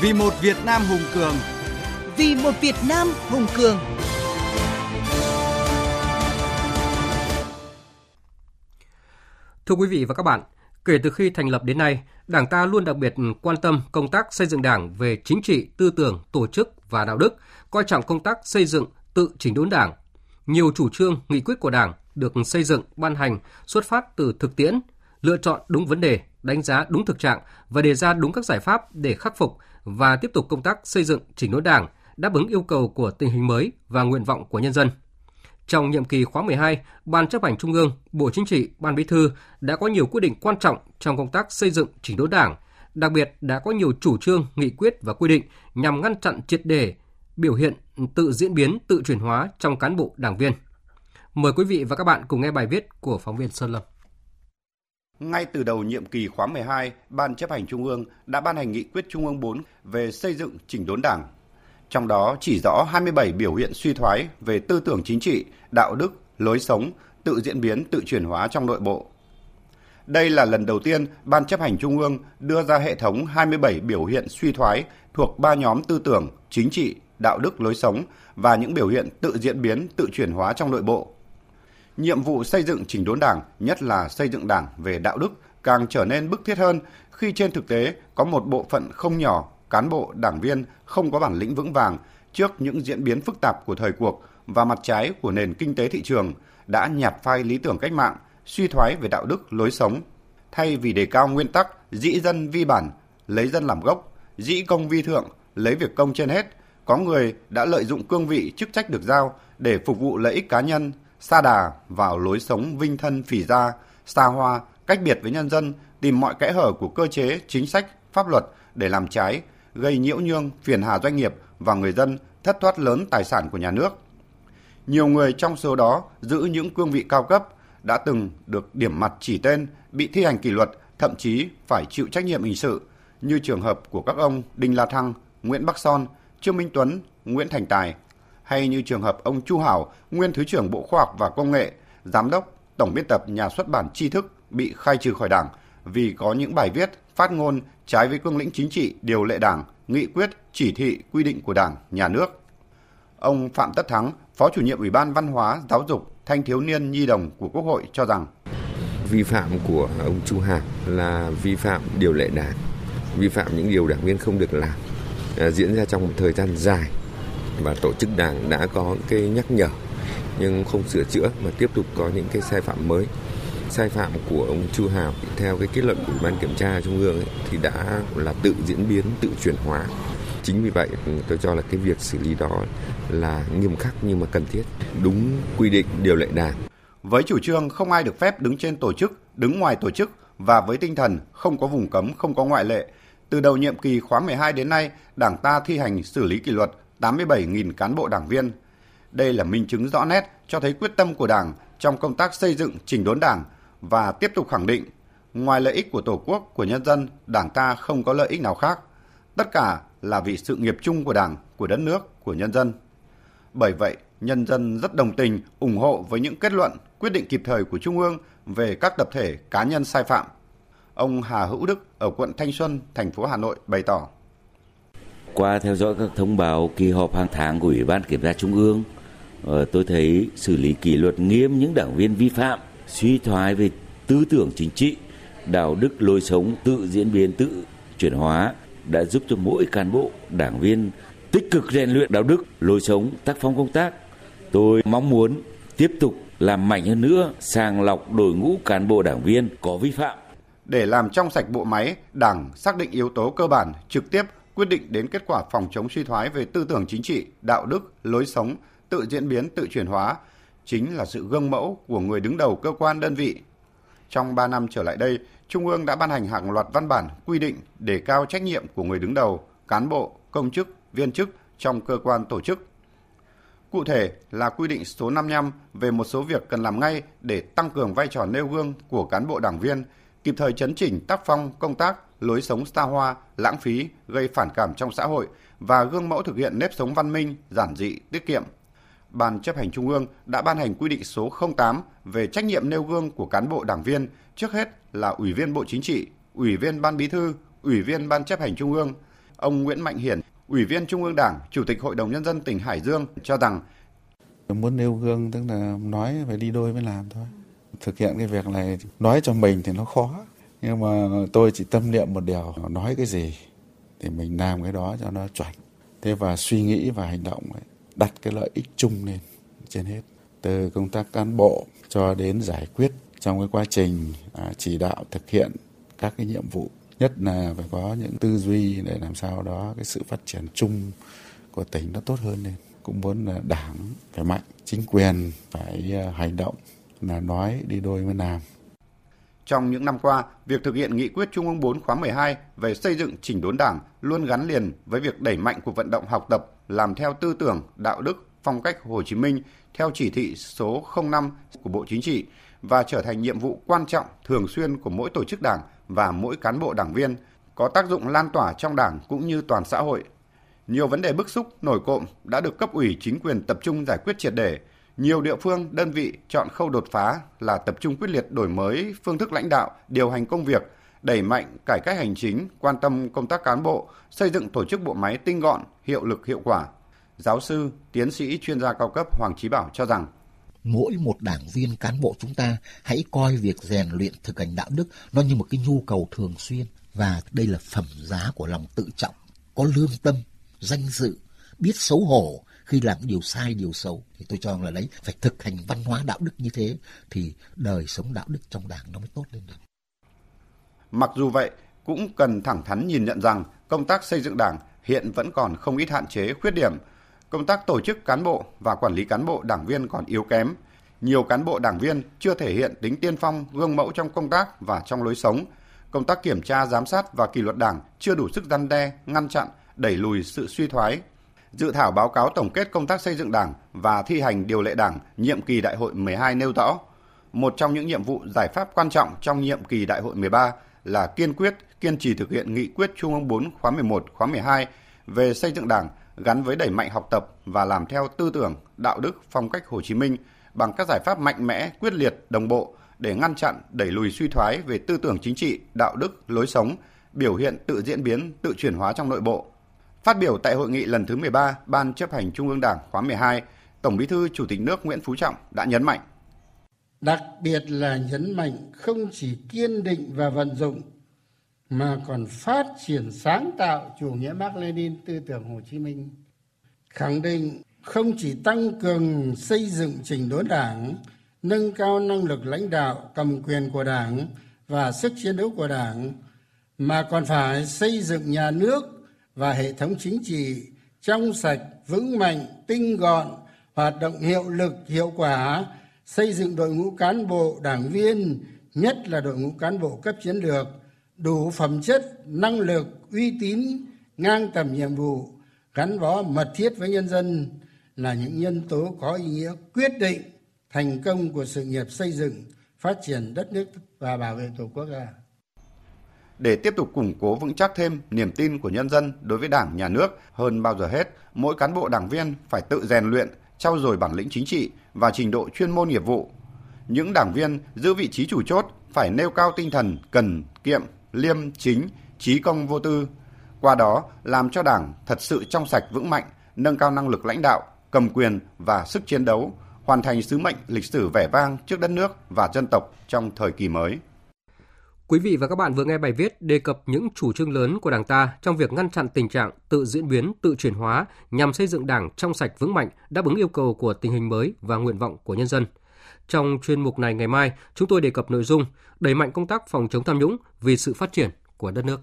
Vì một Việt Nam hùng cường. Vì một Việt Nam hùng cường. Thưa quý vị và các bạn, kể từ khi thành lập đến nay, Đảng ta luôn đặc biệt quan tâm công tác xây dựng Đảng về chính trị, tư tưởng, tổ chức và đạo đức, coi trọng công tác xây dựng, tự chỉnh đốn Đảng. Nhiều chủ trương, nghị quyết của Đảng được xây dựng, ban hành xuất phát từ thực tiễn, lựa chọn đúng vấn đề, đánh giá đúng thực trạng và đề ra đúng các giải pháp để khắc phục và tiếp tục công tác xây dựng chỉnh đốn Đảng, đáp ứng yêu cầu của tình hình mới và nguyện vọng của nhân dân. Trong nhiệm kỳ khóa 12, Ban chấp hành Trung ương, Bộ Chính trị, Ban Bí thư đã có nhiều quyết định quan trọng trong công tác xây dựng chỉnh đốn Đảng, đặc biệt đã có nhiều chủ trương, nghị quyết và quy định nhằm ngăn chặn triệt đề biểu hiện tự diễn biến, tự chuyển hóa trong cán bộ đảng viên. Mời quý vị và các bạn cùng nghe bài viết của phóng viên Sơn Lâm. Ngay từ đầu nhiệm kỳ khóa 12, Ban chấp hành Trung ương đã ban hành nghị quyết Trung ương 4 về xây dựng chỉnh đốn Đảng. Trong đó chỉ rõ 27 biểu hiện suy thoái về tư tưởng chính trị, đạo đức, lối sống, tự diễn biến, tự chuyển hóa trong nội bộ. Đây là lần đầu tiên Ban chấp hành Trung ương đưa ra hệ thống 27 biểu hiện suy thoái thuộc ba nhóm tư tưởng, chính trị, đạo đức, lối sống và những biểu hiện tự diễn biến, tự chuyển hóa trong nội bộ nhiệm vụ xây dựng chỉnh đốn Đảng, nhất là xây dựng Đảng về đạo đức càng trở nên bức thiết hơn khi trên thực tế có một bộ phận không nhỏ cán bộ, đảng viên không có bản lĩnh vững vàng trước những diễn biến phức tạp của thời cuộc và mặt trái của nền kinh tế thị trường đã nhạt phai lý tưởng cách mạng, suy thoái về đạo đức, lối sống. Thay vì đề cao nguyên tắc dĩ dân vi bản, lấy dân làm gốc, dĩ công vi thượng, lấy việc công trên hết, có người đã lợi dụng cương vị chức trách được giao để phục vụ lợi ích cá nhân, xa đà vào lối sống vinh thân phỉ gia, xa hoa, cách biệt với nhân dân, tìm mọi kẽ hở của cơ chế, chính sách, pháp luật để làm trái, gây nhiễu nhương, phiền hà doanh nghiệp và người dân thất thoát lớn tài sản của nhà nước. Nhiều người trong số đó giữ những cương vị cao cấp đã từng được điểm mặt chỉ tên, bị thi hành kỷ luật, thậm chí phải chịu trách nhiệm hình sự, như trường hợp của các ông Đinh La Thăng, Nguyễn Bắc Son, Trương Minh Tuấn, Nguyễn Thành Tài, hay như trường hợp ông Chu Hảo, nguyên Thứ trưởng Bộ Khoa học và Công nghệ, Giám đốc, Tổng biên tập Nhà xuất bản Tri thức bị khai trừ khỏi Đảng vì có những bài viết, phát ngôn trái với cương lĩnh chính trị, điều lệ Đảng, nghị quyết, chỉ thị, quy định của Đảng, nhà nước. Ông Phạm Tất Thắng, Phó chủ nhiệm Ủy ban Văn hóa, Giáo dục, Thanh thiếu niên Nhi đồng của Quốc hội cho rằng vi phạm của ông Chu Hạc là vi phạm điều lệ Đảng, vi phạm những điều đảng viên không được làm à, diễn ra trong một thời gian dài và tổ chức đảng đã có cái nhắc nhở nhưng không sửa chữa mà tiếp tục có những cái sai phạm mới sai phạm của ông Chu Hào theo cái kết luận của Ủy ban kiểm tra Trung ương ấy, thì đã là tự diễn biến, tự chuyển hóa. Chính vì vậy tôi cho là cái việc xử lý đó là nghiêm khắc nhưng mà cần thiết, đúng quy định điều lệ đảng. Với chủ trương không ai được phép đứng trên tổ chức, đứng ngoài tổ chức và với tinh thần không có vùng cấm, không có ngoại lệ, từ đầu nhiệm kỳ khóa 12 đến nay, Đảng ta thi hành xử lý kỷ luật 87.000 cán bộ đảng viên. Đây là minh chứng rõ nét cho thấy quyết tâm của Đảng trong công tác xây dựng chỉnh đốn Đảng và tiếp tục khẳng định ngoài lợi ích của Tổ quốc, của nhân dân, Đảng ta không có lợi ích nào khác. Tất cả là vì sự nghiệp chung của Đảng, của đất nước, của nhân dân. Bởi vậy, nhân dân rất đồng tình, ủng hộ với những kết luận, quyết định kịp thời của Trung ương về các tập thể cá nhân sai phạm. Ông Hà Hữu Đức ở quận Thanh Xuân, thành phố Hà Nội bày tỏ. Qua theo dõi các thông báo kỳ họp hàng tháng của Ủy ban Kiểm tra Trung ương, ờ, tôi thấy xử lý kỷ luật nghiêm những đảng viên vi phạm, suy thoái về tư tưởng chính trị, đạo đức lối sống tự diễn biến tự chuyển hóa đã giúp cho mỗi cán bộ đảng viên tích cực rèn luyện đạo đức lối sống tác phong công tác. Tôi mong muốn tiếp tục làm mạnh hơn nữa sàng lọc đội ngũ cán bộ đảng viên có vi phạm. Để làm trong sạch bộ máy đảng xác định yếu tố cơ bản trực tiếp quyết định đến kết quả phòng chống suy thoái về tư tưởng chính trị, đạo đức, lối sống, tự diễn biến, tự chuyển hóa, chính là sự gương mẫu của người đứng đầu cơ quan đơn vị. Trong 3 năm trở lại đây, Trung ương đã ban hành hàng loạt văn bản quy định để cao trách nhiệm của người đứng đầu, cán bộ, công chức, viên chức trong cơ quan tổ chức. Cụ thể là quy định số 55 về một số việc cần làm ngay để tăng cường vai trò nêu gương của cán bộ đảng viên, kịp thời chấn chỉnh tác phong công tác lối sống xa hoa, lãng phí, gây phản cảm trong xã hội và gương mẫu thực hiện nếp sống văn minh, giản dị, tiết kiệm. Ban chấp hành Trung ương đã ban hành quy định số 08 về trách nhiệm nêu gương của cán bộ đảng viên, trước hết là Ủy viên Bộ Chính trị, Ủy viên Ban Bí thư, Ủy viên Ban chấp hành Trung ương, ông Nguyễn Mạnh Hiển, Ủy viên Trung ương Đảng, Chủ tịch Hội đồng Nhân dân tỉnh Hải Dương cho rằng Muốn nêu gương tức là nói phải đi đôi với làm thôi. Thực hiện cái việc này nói cho mình thì nó khó. Nhưng mà tôi chỉ tâm niệm một điều, nói cái gì thì mình làm cái đó cho nó chuẩn. Thế và suy nghĩ và hành động ấy, đặt cái lợi ích chung lên trên hết. Từ công tác cán bộ cho đến giải quyết trong cái quá trình à, chỉ đạo thực hiện các cái nhiệm vụ nhất là phải có những tư duy để làm sao đó cái sự phát triển chung của tỉnh nó tốt hơn lên cũng muốn là đảng phải mạnh chính quyền phải à, hành động là nói đi đôi với làm trong những năm qua, việc thực hiện nghị quyết Trung ương 4 khóa 12 về xây dựng chỉnh đốn Đảng luôn gắn liền với việc đẩy mạnh cuộc vận động học tập, làm theo tư tưởng, đạo đức, phong cách Hồ Chí Minh theo chỉ thị số 05 của Bộ Chính trị và trở thành nhiệm vụ quan trọng thường xuyên của mỗi tổ chức đảng và mỗi cán bộ đảng viên, có tác dụng lan tỏa trong đảng cũng như toàn xã hội. Nhiều vấn đề bức xúc, nổi cộm đã được cấp ủy chính quyền tập trung giải quyết triệt để. Nhiều địa phương, đơn vị chọn khâu đột phá là tập trung quyết liệt đổi mới phương thức lãnh đạo, điều hành công việc, đẩy mạnh cải cách hành chính, quan tâm công tác cán bộ, xây dựng tổ chức bộ máy tinh gọn, hiệu lực hiệu quả. Giáo sư, tiến sĩ chuyên gia cao cấp Hoàng Chí Bảo cho rằng mỗi một đảng viên cán bộ chúng ta hãy coi việc rèn luyện thực hành đạo đức nó như một cái nhu cầu thường xuyên và đây là phẩm giá của lòng tự trọng có lương tâm danh dự biết xấu hổ khi làm điều sai điều xấu thì tôi cho là đấy phải thực hành văn hóa đạo đức như thế thì đời sống đạo đức trong đảng nó mới tốt lên được mặc dù vậy cũng cần thẳng thắn nhìn nhận rằng công tác xây dựng đảng hiện vẫn còn không ít hạn chế khuyết điểm công tác tổ chức cán bộ và quản lý cán bộ đảng viên còn yếu kém. Nhiều cán bộ đảng viên chưa thể hiện tính tiên phong, gương mẫu trong công tác và trong lối sống. Công tác kiểm tra, giám sát và kỷ luật đảng chưa đủ sức răn đe, ngăn chặn, đẩy lùi sự suy thoái. Dự thảo báo cáo tổng kết công tác xây dựng đảng và thi hành điều lệ đảng nhiệm kỳ đại hội 12 nêu rõ, một trong những nhiệm vụ giải pháp quan trọng trong nhiệm kỳ đại hội 13 là kiên quyết, kiên trì thực hiện nghị quyết Trung ương 4 khóa 11, khóa 12 về xây dựng đảng gắn với đẩy mạnh học tập và làm theo tư tưởng, đạo đức, phong cách Hồ Chí Minh bằng các giải pháp mạnh mẽ, quyết liệt, đồng bộ để ngăn chặn, đẩy lùi suy thoái về tư tưởng chính trị, đạo đức, lối sống, biểu hiện tự diễn biến, tự chuyển hóa trong nội bộ. Phát biểu tại hội nghị lần thứ 13 Ban chấp hành Trung ương Đảng khóa 12, Tổng Bí thư Chủ tịch nước Nguyễn Phú Trọng đã nhấn mạnh. Đặc biệt là nhấn mạnh không chỉ kiên định và vận dụng mà còn phát triển sáng tạo chủ nghĩa Mark Lenin tư tưởng Hồ Chí Minh khẳng định không chỉ tăng cường xây dựng trình đốn đảng nâng cao năng lực lãnh đạo cầm quyền của đảng và sức chiến đấu của đảng mà còn phải xây dựng nhà nước và hệ thống chính trị trong sạch, vững mạnh, tinh gọn, hoạt động hiệu lực, hiệu quả, xây dựng đội ngũ cán bộ, đảng viên, nhất là đội ngũ cán bộ cấp chiến lược, đủ phẩm chất, năng lực, uy tín, ngang tầm nhiệm vụ, gắn bó mật thiết với nhân dân là những nhân tố có ý nghĩa quyết định thành công của sự nghiệp xây dựng, phát triển đất nước và bảo vệ tổ quốc ta để tiếp tục củng cố vững chắc thêm niềm tin của nhân dân đối với Đảng, Nhà nước, hơn bao giờ hết, mỗi cán bộ đảng viên phải tự rèn luyện, trau dồi bản lĩnh chính trị và trình độ chuyên môn nghiệp vụ. Những đảng viên giữ vị trí chủ chốt phải nêu cao tinh thần cần kiệm, liêm chính, trí công vô tư. Qua đó làm cho Đảng thật sự trong sạch vững mạnh, nâng cao năng lực lãnh đạo, cầm quyền và sức chiến đấu, hoàn thành sứ mệnh lịch sử vẻ vang trước đất nước và dân tộc trong thời kỳ mới. Quý vị và các bạn vừa nghe bài viết đề cập những chủ trương lớn của Đảng ta trong việc ngăn chặn tình trạng tự diễn biến, tự chuyển hóa nhằm xây dựng Đảng trong sạch vững mạnh, đáp ứng yêu cầu của tình hình mới và nguyện vọng của nhân dân. Trong chuyên mục này ngày mai, chúng tôi đề cập nội dung đẩy mạnh công tác phòng chống tham nhũng vì sự phát triển của đất nước.